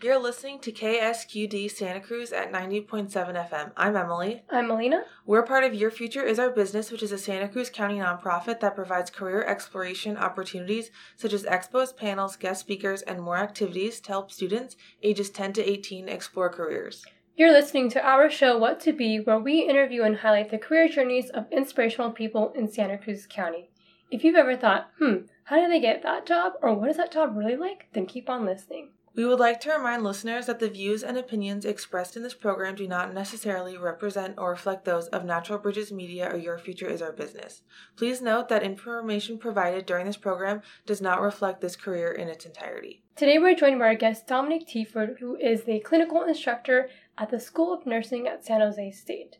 You're listening to KSQD Santa Cruz at 90.7 FM. I'm Emily. I'm Melina. We're part of Your Future is Our Business, which is a Santa Cruz County nonprofit that provides career exploration opportunities such as expos, panels, guest speakers, and more activities to help students ages 10 to 18 explore careers. You're listening to our show, What to Be, where we interview and highlight the career journeys of inspirational people in Santa Cruz County. If you've ever thought, hmm, how did they get that job, or what is that job really like, then keep on listening. We would like to remind listeners that the views and opinions expressed in this program do not necessarily represent or reflect those of Natural Bridges Media or Your Future is Our Business. Please note that information provided during this program does not reflect this career in its entirety. Today we're joined by our guest Dominique Teaford, who is the clinical instructor at the School of Nursing at San Jose State.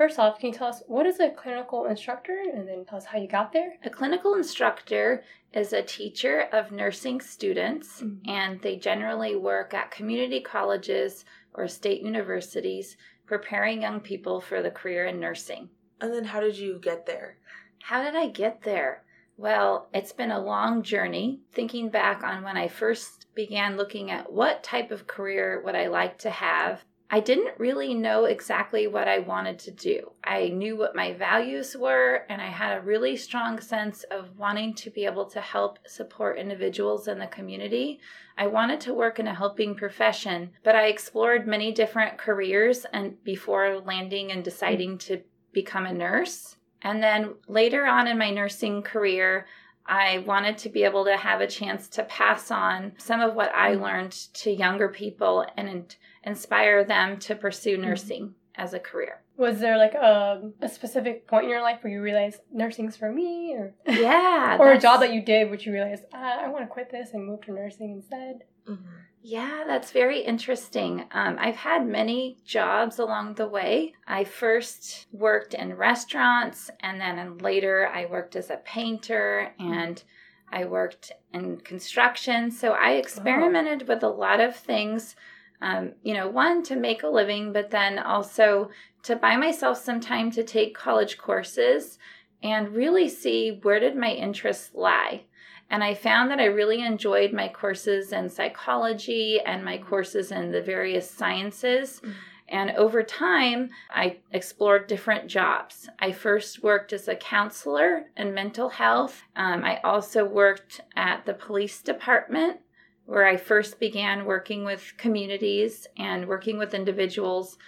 First off, can you tell us what is a clinical instructor and then tell us how you got there? A clinical instructor is a teacher of nursing students, mm-hmm. and they generally work at community colleges or state universities preparing young people for the career in nursing. And then how did you get there? How did I get there? Well, it's been a long journey. Thinking back on when I first began looking at what type of career would I like to have, I didn't really know exactly what I wanted to do. I knew what my values were, and I had a really strong sense of wanting to be able to help support individuals in the community. I wanted to work in a helping profession, but I explored many different careers and before landing and deciding to become a nurse. And then later on in my nursing career, I wanted to be able to have a chance to pass on some of what I mm. learned to younger people and inspire them to pursue mm-hmm. nursing mm-hmm. as a career. Was there like a, a specific point in your life where you realized nursing's for me, or yeah, or a job that you did which you realized ah, I want to quit this and move to nursing instead? Mm-hmm. Yeah, that's very interesting. Um, I've had many jobs along the way. I first worked in restaurants, and then later I worked as a painter and I worked in construction. So I experimented oh. with a lot of things um, you know, one to make a living, but then also to buy myself some time to take college courses and really see where did my interests lie. And I found that I really enjoyed my courses in psychology and my courses in the various sciences. Mm-hmm. And over time, I explored different jobs. I first worked as a counselor in mental health. Um, I also worked at the police department where I first began working with communities and working with individuals.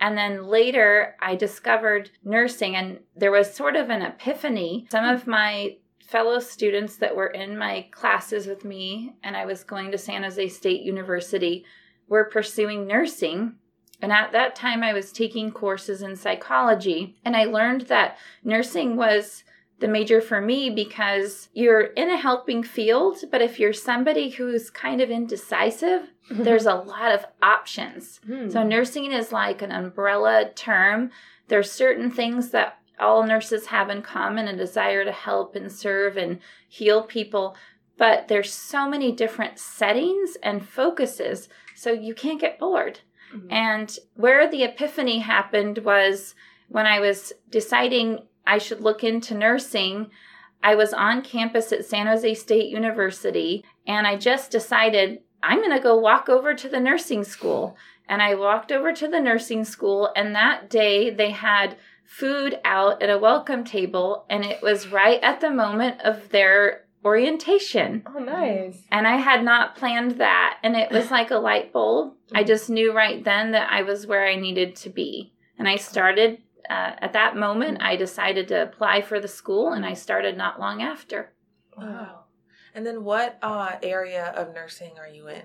And then later, I discovered nursing, and there was sort of an epiphany. Some of my fellow students that were in my classes with me, and I was going to San Jose State University, were pursuing nursing. And at that time, I was taking courses in psychology, and I learned that nursing was the major for me because you're in a helping field, but if you're somebody who's kind of indecisive, mm-hmm. there's a lot of options. Mm. So nursing is like an umbrella term. There's certain things that all nurses have in common a desire to help and serve and heal people, but there's so many different settings and focuses, so you can't get bored. Mm-hmm. And where the epiphany happened was when I was deciding I should look into nursing. I was on campus at San Jose State University and I just decided I'm going to go walk over to the nursing school. And I walked over to the nursing school, and that day they had food out at a welcome table, and it was right at the moment of their orientation. Oh, nice. And I had not planned that, and it was like a light bulb. I mm-hmm. just knew right then that I was where I needed to be. And I started uh, at that moment, I decided to apply for the school, and I started not long after. Wow. And then, what uh, area of nursing are you in?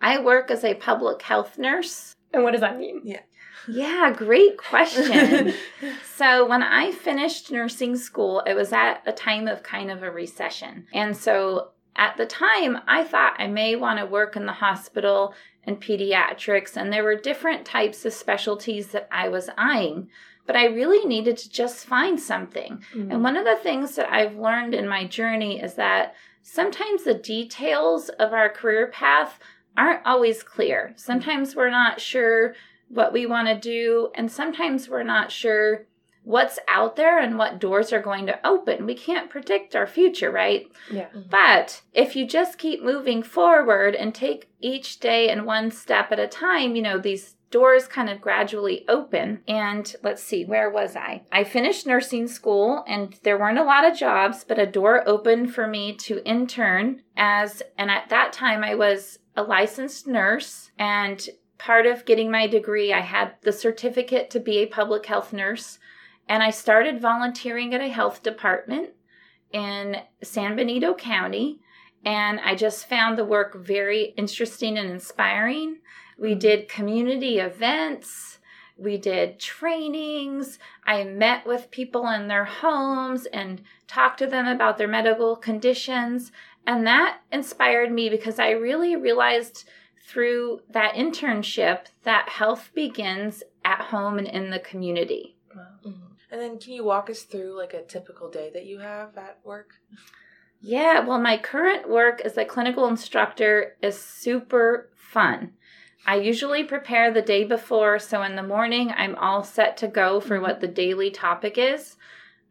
I work as a public health nurse. And what does that mean? Yeah. Yeah, great question. so, when I finished nursing school, it was at a time of kind of a recession. And so, at the time, I thought I may want to work in the hospital and pediatrics, and there were different types of specialties that I was eyeing. But I really needed to just find something. Mm-hmm. And one of the things that I've learned in my journey is that sometimes the details of our career path aren't always clear. Sometimes we're not sure what we want to do, and sometimes we're not sure what's out there and what doors are going to open. We can't predict our future, right? Yeah. Mm-hmm. But if you just keep moving forward and take each day and one step at a time, you know, these doors kind of gradually open. And let's see, where was I? I finished nursing school and there weren't a lot of jobs, but a door opened for me to intern as, and at that time I was a licensed nurse and part of getting my degree, I had the certificate to be a public health nurse. And I started volunteering at a health department in San Benito County. And I just found the work very interesting and inspiring. We did community events. We did trainings. I met with people in their homes and talked to them about their medical conditions. And that inspired me because I really realized through that internship that health begins at home and in the community. Mhm. And then, can you walk us through like a typical day that you have at work? Yeah, well, my current work as a clinical instructor is super fun. I usually prepare the day before, so in the morning I'm all set to go for mm-hmm. what the daily topic is.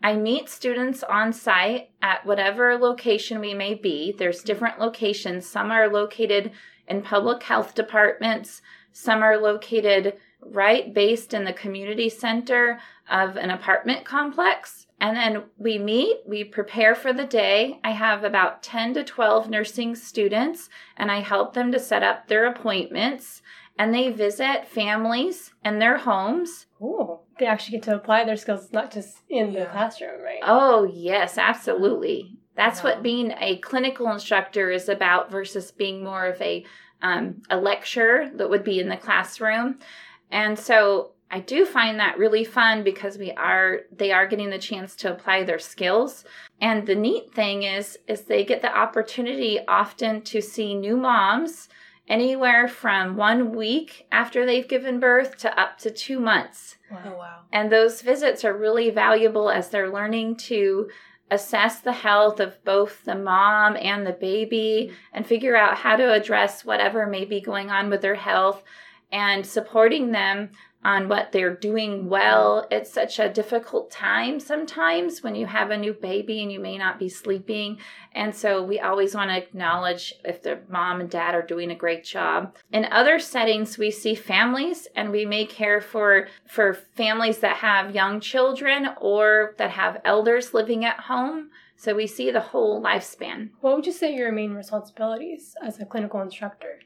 I meet students on site at whatever location we may be. There's mm-hmm. different locations. Some are located in public health departments, some are located right based in the community center of an apartment complex. And then we meet, we prepare for the day. I have about 10 to 12 nursing students, and I help them to set up their appointments. And they visit families and their homes. Cool. They actually get to apply their skills not just in the classroom, right? Oh, yes, absolutely. That's Wow. what being a clinical instructor is about versus being more of a um, a lecturer that would be in the classroom. And so I do find that really fun because we are they are getting the chance to apply their skills. And the neat thing is is they get the opportunity often to see new moms anywhere from 1 week after they've given birth to up to 2 months. Oh wow. And those visits are really valuable as they're learning to assess the health of both the mom and the baby mm-hmm. and figure out how to address whatever may be going on with their health and supporting them on what they're doing well. It's such a difficult time sometimes when you have a new baby and you may not be sleeping. And so we always want to acknowledge if the mom and dad are doing a great job. In other settings, we see families and we may care for for families that have young children or that have elders living at home. So we see the whole lifespan. What would you say your main responsibilities as a clinical instructor?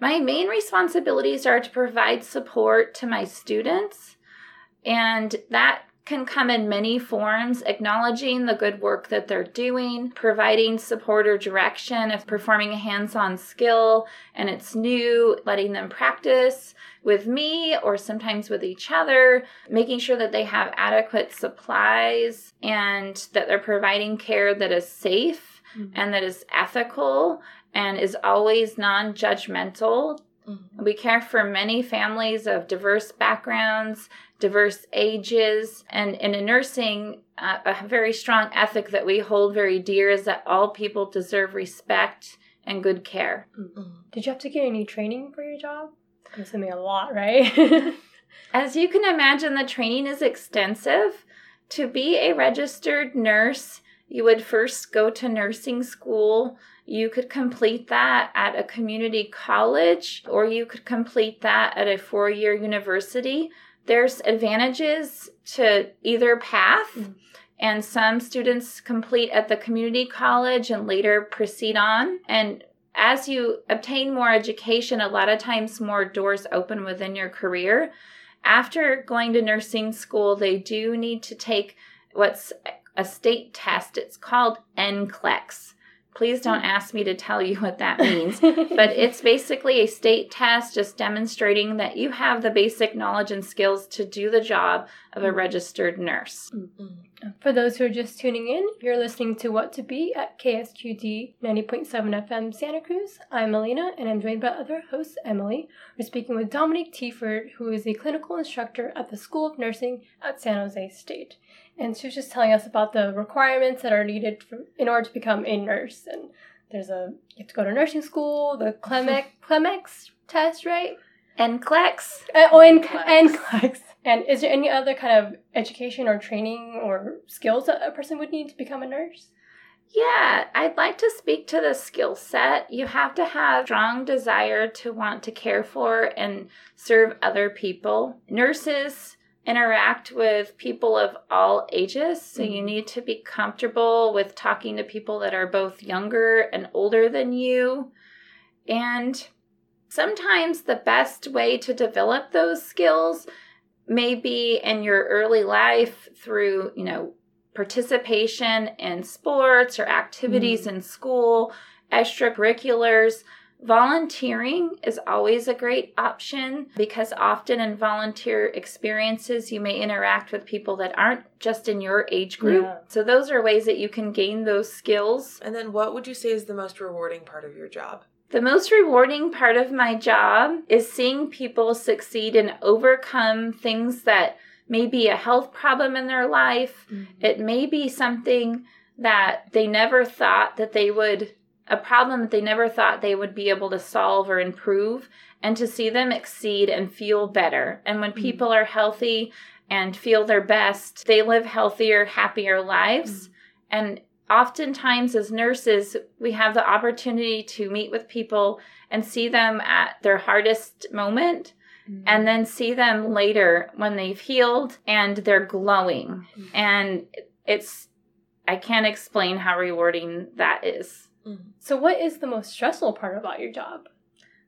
My main responsibilities are to provide support to my students, and that can come in many forms acknowledging the good work that they're doing, providing support or direction if performing a hands on skill and it's new, letting them practice with me or sometimes with each other, making sure that they have adequate supplies and that they're providing care that is safe Mhm. and that is ethical and is always non judgmental. Mhm. We care for many families of diverse backgrounds, diverse ages, and, and in nursing, uh, a very strong ethic that we hold very dear is that all people deserve respect and good care. Mhm. Did you have to get any training for your job? I'm assuming a lot, right? As you can imagine, the training is extensive. To be a registered nurse, you would first go to nursing school. You could complete that at a community college, or you could complete that at a four year university. There's advantages to either path, Mhm. and some students complete at the community college and later proceed on. And as you obtain more education, a lot of times more doors open within your career. After going to nursing school, they do need to take what's a state test. It's called NCLEX. Please don't ask me to tell you what that means. but it's basically a state test just demonstrating that you have the basic knowledge and skills to do the job of a registered nurse. Mhm. For those who are just tuning in, you're listening to What to Be at KSQD 90.7 FM Santa Cruz. I'm Melina, and I'm joined by other host Emily. We're speaking with Dominique Teaford, who is a clinical instructor at the School of Nursing at San Jose State. And she was just telling us about the requirements that are needed for, in order to become a nurse. And there's a you have to go to nursing school, the CLEMEX, CLEMEX test, right? NCLEX. Uh, oh, and and NCLEX. And is there any other kind of education or training or skills that a person would need to become a nurse? Yeah, I'd like to speak to the skill set. You have to have strong desire to want to care for and serve other people. Nurses interact with people of all ages, so you Mhm. need to be comfortable with talking to people that are both younger and older than you. And sometimes the best way to develop those skills may be in your early life through, you know, participation in sports or activities in school, extracurriculars. Volunteering is always a great option because often in volunteer experiences, you may interact with people that aren't just in your age group. Yeah. So, those are ways that you can gain those skills. And then what would you say is the most rewarding part of your job? The most rewarding part of my job is seeing people succeed and overcome things that may be a health problem in their life. Mm-hmm. It may be something that they never thought that they would, a problem that they never thought they would be able to solve or improve, and to see them exceed and feel better. And when Mhm. people are healthy and feel their best, they live healthier, happier lives. And oftentimes, as nurses, we have the opportunity to meet with people and see them at their hardest moment and then see them later when they've healed and they're glowing. Mhm. And it's, I can't explain how rewarding that is. Mhm. So, what is the most stressful part about your job?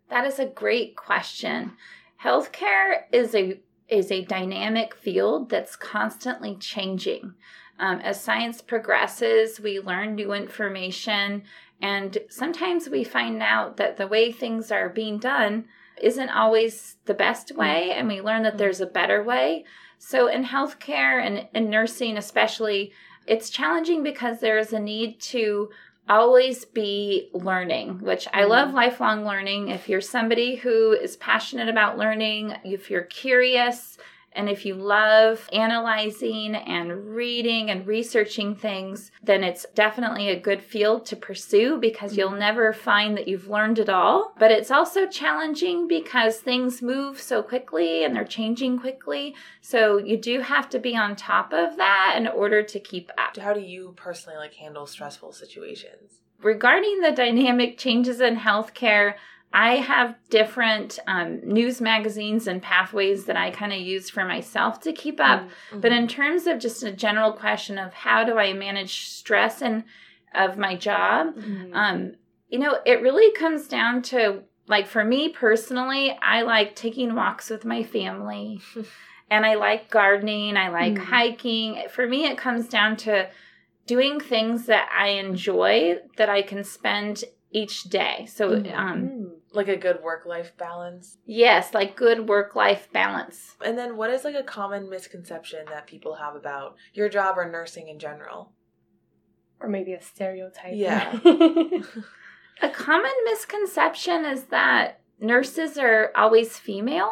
That is a great question. Healthcare is a is a dynamic field that's constantly changing. Um, as science progresses, we learn new information, and sometimes we find out that the way things are being done isn't always the best way, and we learn that there's a better way. So, in healthcare and in nursing, especially, it's challenging because there is a need to always be learning, which I love mm. lifelong learning. If you're somebody who is passionate about learning, if you're curious, and if you love analyzing and reading and researching things, then it's definitely a good field to pursue because you'll mm-hmm. never find that you've learned it all. But it's also challenging because things move so quickly and they're changing quickly. So you do have to be on top of that in order to keep up. How do you personally like handle stressful situations? regarding the dynamic changes in healthcare, I have different um, news magazines and pathways that I kind of use for myself to keep up. But in terms of just a general question of how do I manage stress and of my job, Mm-hmm. um, you know, it really comes down to like for me personally, I like taking walks with my family and I like gardening, I like Mm. hiking. For me, it comes down to doing things that I enjoy that I can spend each day. So, Mhm. um, like a good work life balance. yes, like good work life balance. And then what is like a common misconception that people have about your job or nursing in general? or maybe a stereotype. Yeah. A common misconception is that nurses are always female.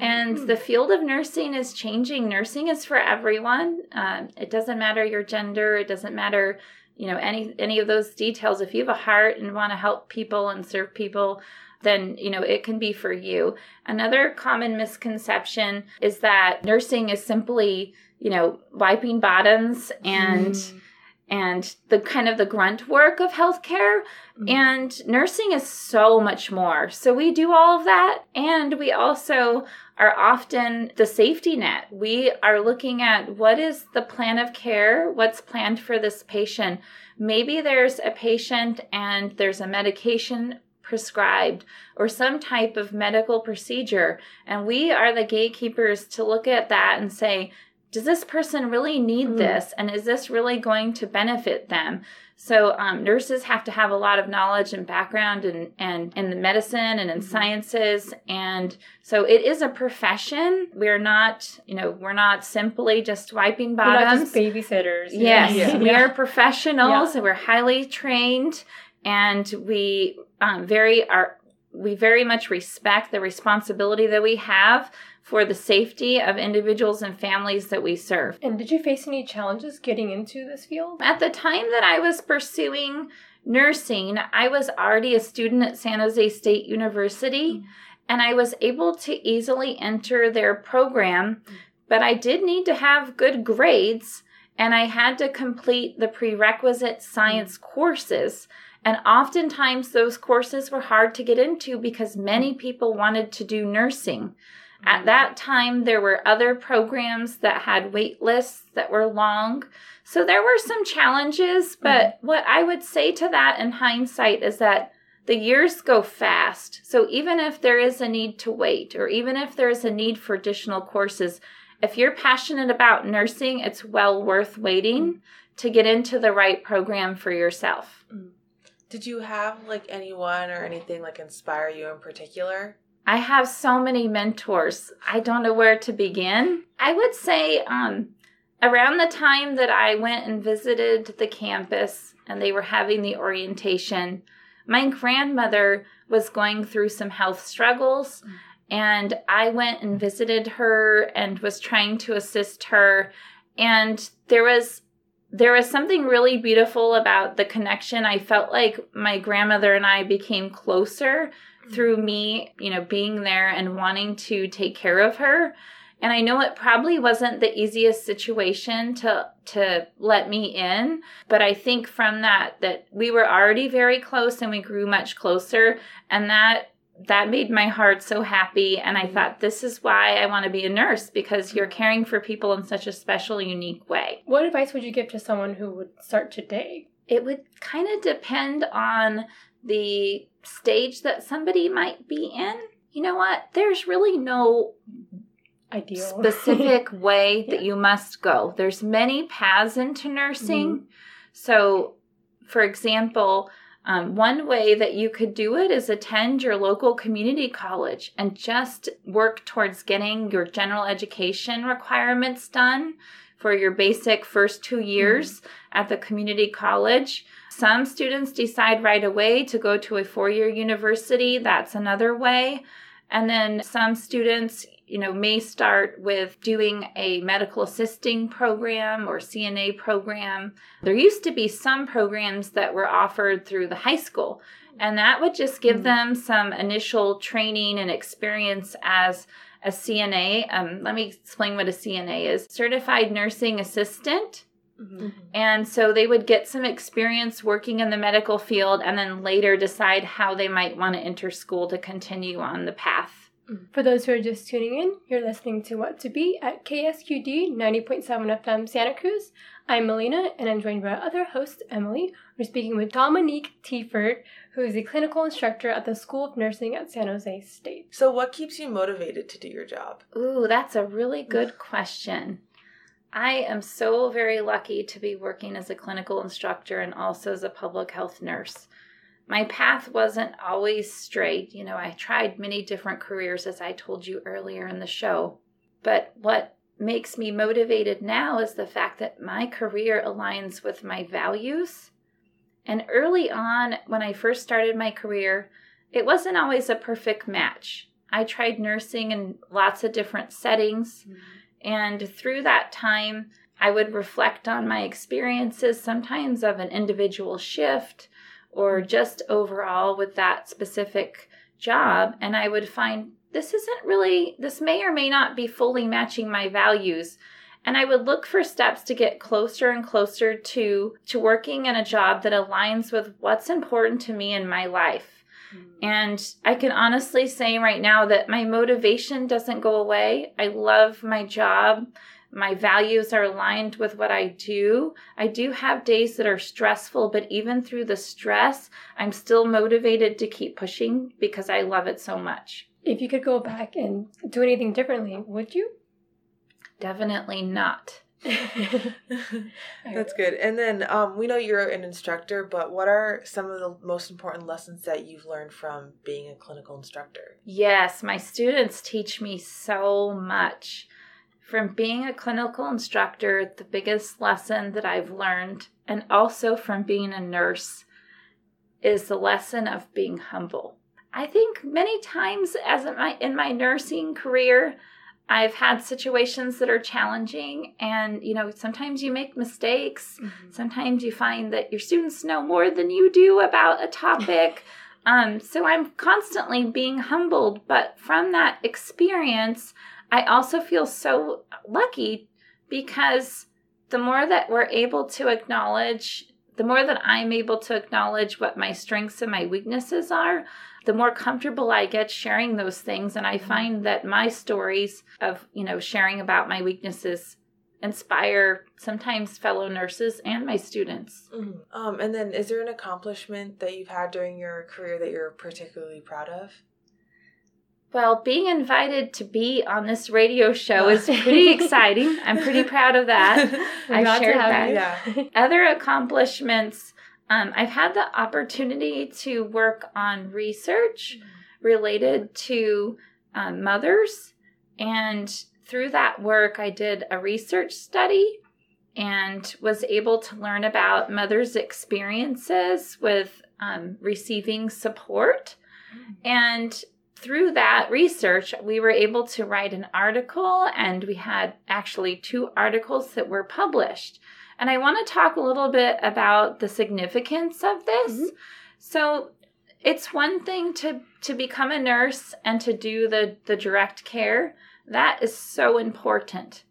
And Mhm. the field of nursing is changing. Nursing is for everyone. Um, it doesn't matter your gender. It doesn't matter, you know, any any of those details. If you have a heart and want to help people and serve people, then you know it can be for you. Another common misconception is that nursing is simply, you know, wiping bottoms and Mm. and the kind of the grunt work of healthcare. Mhm. And nursing is so much more. So we do all of that. And we also are often the safety net. We are looking at what is the plan of care, what's planned for this patient. Maybe there's a patient and there's a medication prescribed or some type of medical procedure. And we are the gatekeepers to look at that and say, does this person really need Mm. this? And is this really going to benefit them? So um, nurses have to have a lot of knowledge and background and and in the medicine and in Mhm. sciences, and so it is a profession. We're not, you know, we're not simply just wiping We're not bottoms. just babysitters. Yes. Yeah. we are professionals Yeah. and we're highly trained, and we um, very are we very much respect the responsibility that we have for the safety of individuals and families that we serve. And did you face any challenges getting into this field? At the time that I was pursuing nursing, I was already a student at San Jose State University. and I was able to easily enter their program, but I did need to have good grades and I had to complete the prerequisite science courses. And oftentimes those courses were hard to get into because many people wanted to do nursing. At mm-hmm. that time, there were other programs that had wait lists that were long. So there were some challenges, but mm-hmm. what I would say to that in hindsight is that the years go fast. So even if there is a need to wait, or even if there is a need for additional courses, if you're passionate about nursing, it's well worth waiting mm. to get into the right program for yourself. Mm. Did you have like anyone or anything like inspire you in particular? I have so many mentors. I don't know where to begin. I would say um, around the time that I went and visited the campus and they were having the orientation, my grandmother was going through some health struggles. And I went and visited her and was trying to assist her. And there was there was something really beautiful about the connection. I felt like my grandmother and I became closer mm-hmm. through me, you know, being there and wanting to take care of her. And I know it probably wasn't the easiest situation to to let me in, but I think from that that we were already very close and we grew much closer and that that made my heart so happy and i mm-hmm. thought this is why i want to be a nurse because you're mm-hmm. caring for people in such a special unique way What advice would you give to someone who would start today? it would kind of depend on the stage that somebody might be in you know what there's really no Ideal. specific way that Yeah. you must go. There's many paths into nursing. Mm-hmm. So, for example, um, one way that you could do it is attend your local community college and just work towards getting your general education requirements done for your basic first two years at the community college. Some students decide right away to go to a four year university. That's another way. And then some students, you know, may start with doing a medical assisting program or CNA program. There used to be some programs that were offered through the high school, and that would just give Mhm. them some initial training and experience as a CNA. Um, let me explain what a CNA is Certified Nursing Assistant. Mm-hmm. And so they would get some experience working in the medical field and then later decide how they might want to enter school to continue on the path. Mm. For those who are just tuning in, you're listening to What to Be at KSQD 90.7 FM Santa Cruz. I'm Melina, and I'm joined by our other host, Emily. We're speaking with Dominique Teaford, who is a clinical instructor at the School of Nursing at San Jose State. So, what keeps you motivated to do your job? Ooh, that's a really good question. I am so very lucky to be working as a clinical instructor and also as a public health nurse. My path wasn't always straight. You know, I tried many different careers, as I told you earlier in the show. But what makes me motivated now is the fact that my career aligns with my values. And early on, when I first started my career, it wasn't always a perfect match. I tried nursing in lots of different settings. Mm-hmm. And through that time, I would reflect on my experiences, sometimes of an individual shift or mm-hmm. just overall with that specific job. And I would find this isn't really, this may or may not be fully matching my values. And I would look for steps to get closer and closer to, to working in a job that aligns with what's important to me in my life. Mm-hmm. And I can honestly say right now that my motivation doesn't go away. I love my job. My values are aligned with what I do. I do have days that are stressful, but even through the stress, I'm still motivated to keep pushing because I love it so much. If you could go back and do anything differently, would you? Definitely not. That's good. And then um, we know you're an instructor, but what are some of the most important lessons that you've learned from being a clinical instructor? Yes, my students teach me so much. From being a clinical instructor, the biggest lesson that I've learned, and also from being a nurse, is the lesson of being humble. I think many times as in my, in my nursing career, I've had situations that are challenging, and you know, sometimes you make mistakes. Sometimes you find that your students know more than you do about a topic. Um, so I'm constantly being humbled. But from that experience, I also feel so lucky because the more that we're able to acknowledge, the more that I'm able to acknowledge what my strengths and my weaknesses are, the more comfortable I get sharing those things. And I Mhm. find that my stories of, you know, sharing about my weaknesses inspire sometimes fellow nurses and my students. Mhm. Um, and then, is there an accomplishment that you've had during your career that you're particularly proud of? Well, being invited to be on this radio show is pretty exciting. I'm pretty proud of that. We're I glad to shared have that. you. Other accomplishments, um, I've had the opportunity to work on research related to um, mothers. And through that work, I did a research study and was able to learn about mothers' experiences with um, receiving support. And through that research, we were able to write an article, and we had actually two articles that were published. And I want to talk a little bit about the significance of this. Mhm. So, it's one thing to to become a nurse and to do the the direct care. That is so important.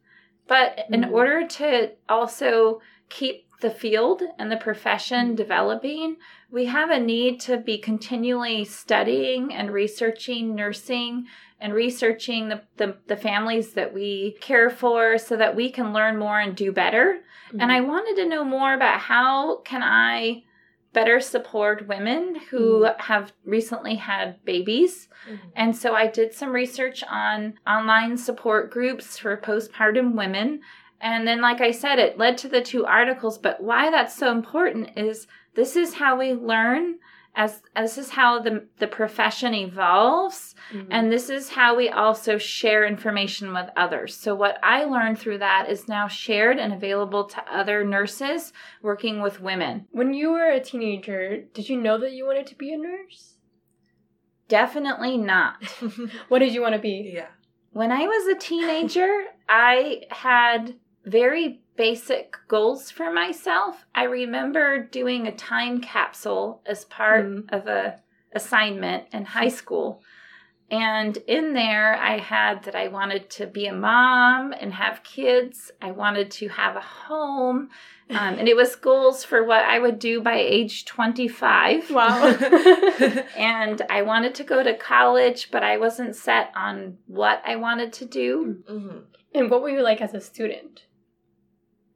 But in Mhm. order to also keep the field and the profession mm-hmm. developing, we have a need to be continually studying and researching nursing and researching the, the, the families that we care for so that we can learn more and do better. And mm-hmm. I wanted to know more about how can I better support women who mm-hmm. have recently had babies. Mhm. And so I did some research on online support groups for postpartum women. And then, like I said, it led to the two articles. But why that's so important is this is how we learn. As, as this is how the, the profession evolves, Mhm. and this is how we also share information with others. So, what I learned through that is now shared and available to other nurses working with women. when you were a teenager, did you know that you wanted to be a nurse? Definitely not. What did you want to be? yeah. When I was a teenager, I had very basic goals for myself. I remember doing a time capsule as part Mhm. of a assignment in high school. And in there, I had that I wanted to be a mom and have kids. I wanted to have a home. Um, and it was goals for what I would do by age 25. Wow. And I wanted to go to college, but I wasn't set on what I wanted to do. hmm and what were you like as a student?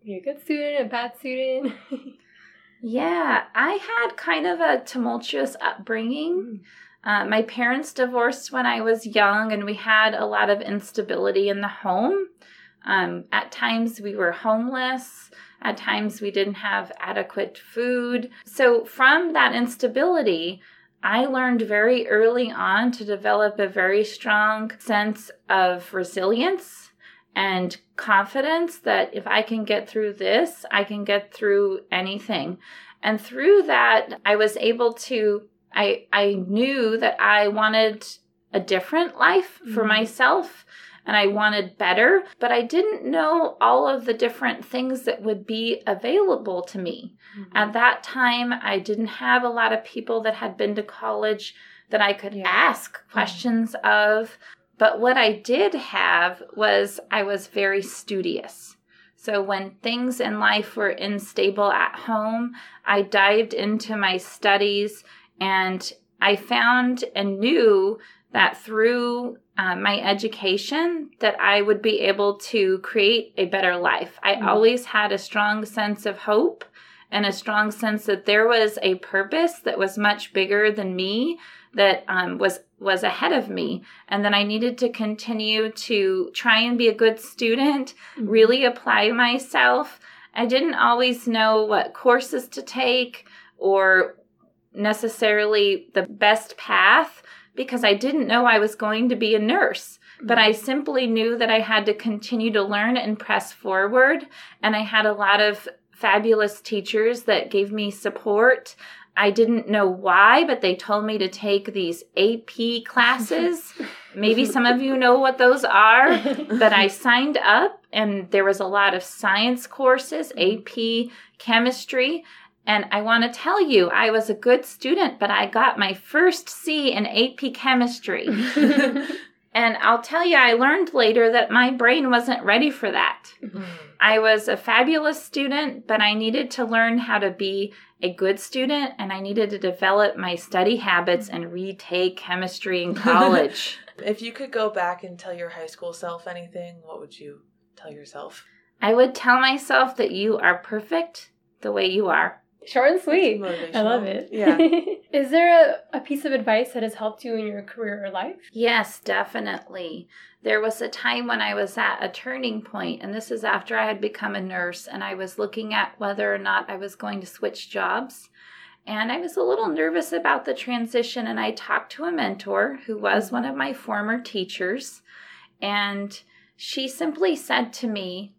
Were you a good student, a bad student? Yeah, I had kind of a tumultuous upbringing. Uh, my parents divorced when I was young, and we had a lot of instability in the home. Um, at times, we were homeless. At times, we didn't have adequate food. So, from that instability, I learned very early on to develop a very strong sense of resilience and confidence that if I can get through this, I can get through anything. And through that, I was able to, I, I knew that I wanted a different life for Mhm. myself and I wanted better, but I didn't know all of the different things that would be available to me. At that time, I didn't have a lot of people that had been to college that I could Yeah. ask questions of. But what I did have was I was very studious. So when things in life were unstable at home, I dived into my studies and I found and knew that through uh, my education that I would be able to create a better life. I Mhm. always had a strong sense of hope and a strong sense that there was a purpose that was much bigger than me that um, was was ahead of me and then i needed to continue to try and be a good student Mm-hmm. really apply myself i didn't always know what courses to take or necessarily the best path because i didn't know i was going to be a nurse but I simply knew that I had to continue to learn and press forward. And I had a lot of fabulous teachers that gave me support. I didn't know why, but they told me to take these AP classes. Maybe some of you know what those are. But I signed up, and there was a lot of science courses, AP, chemistry. And I want to tell you, I was a good student, but I got my first C in AP chemistry. and I'll tell you, I learned later that my brain wasn't ready for that. Mm. I was a fabulous student, but I needed to learn how to be a good student and I needed to develop my study habits and retake chemistry in college. If you could go back and tell your high school self anything, what would you tell yourself? I would tell myself that you are perfect the way you are. Short and sweet. I love it. Yeah. Is there a, a piece of advice that has helped you in your career or life? Yes, definitely. There was a time when I was at a turning point, and this is after I had become a nurse, and I was looking at whether or not I was going to switch jobs. And I was a little nervous about the transition, and I talked to a mentor who was one of my former teachers, and she simply said to me,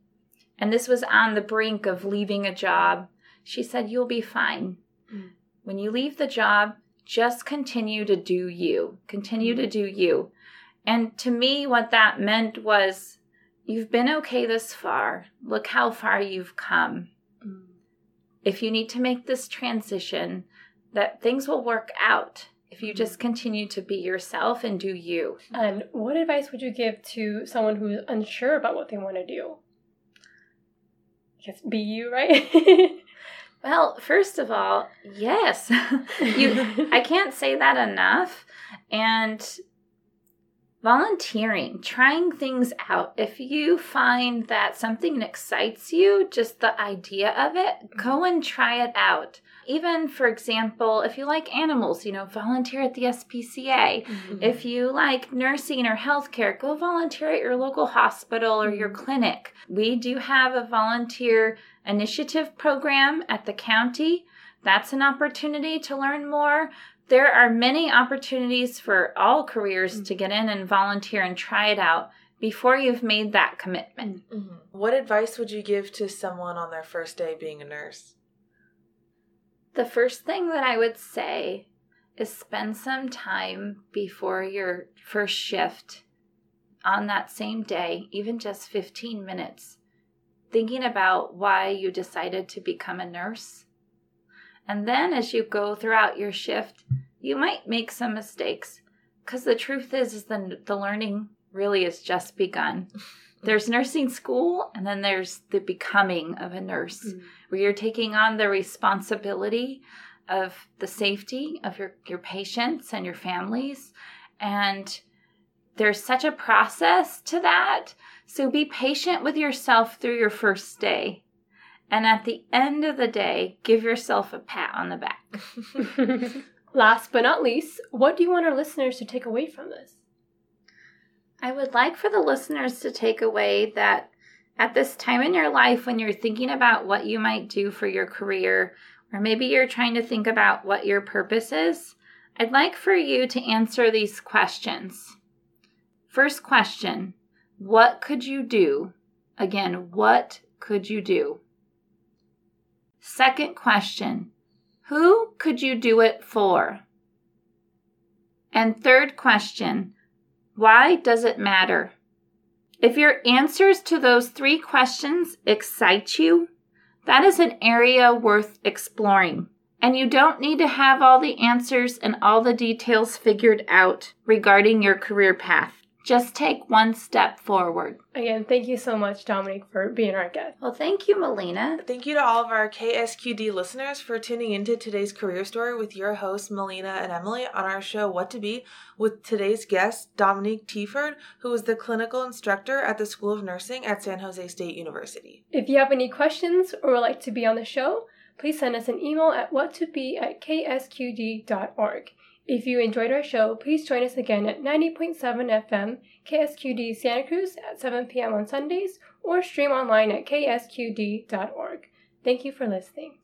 and this was on the brink of leaving a job, she said, You'll be fine. Mm. When you leave the job, just continue to do you. Continue to do you. And to me, what that meant was, You've been okay this far. Look how far you've come. Mm. If you need to make this transition, that things will work out if you just continue to be yourself and do you. And what advice would you give to someone who's unsure about what they want to do? Guess be you, right? Well, first of all, yes. you I can't say that enough. And volunteering, trying things out. If you find that something excites you, just the idea of it, go mm-hmm. and try it out. Even, for example, if you like animals, you know, volunteer at the SPCA. Mm-hmm. If you like nursing or healthcare, go volunteer at your local hospital or your clinic. We do have a volunteer initiative program at the county. That's an opportunity to learn more. There are many opportunities for all careers to get in and volunteer and try it out before you've made that commitment. Mhm. What advice would you give to someone on their first day being a nurse? The first thing that I would say is spend some time before your first shift on that same day, even just 15 minutes, thinking about why you decided to become a nurse. And then as you go throughout your shift, you might make some mistakes because the truth is is the, the learning really has just begun. There's nursing school and then there's the becoming of a nurse mm. where you're taking on the responsibility of the safety of your, your patients and your families. And there's such a process to that. So be patient with yourself through your first day. And at the end of the day, give yourself a pat on the back. Last but not least, what do you want our listeners to take away from this? I would like for the listeners to take away that at this time in your life, when you're thinking about what you might do for your career, or maybe you're trying to think about what your purpose is, I'd like for you to answer these questions. First question What could you do? Again, what could you do? Second question Who could you do it for? And third question Why does it matter? If your answers to those three questions excite you, that is an area worth exploring. And you don't need to have all the answers and all the details figured out regarding your career path. Just take one step forward. Again, thank you so much, Dominique, for being our guest. Well, thank you, Melina. Thank you to all of our KSQD listeners for tuning into today's career story with your hosts, Melina and Emily, on our show What to Be, with today's guest, Dominique Teaford, who is the clinical instructor at the School of Nursing at San Jose State University. If you have any questions or would like to be on the show, please send us an email at whattobe at ksqd.org. If you enjoyed our show, please join us again at 90.7 FM, KSQD Santa Cruz at 7 p.m. on Sundays, or stream online at ksqd.org. Thank you for listening.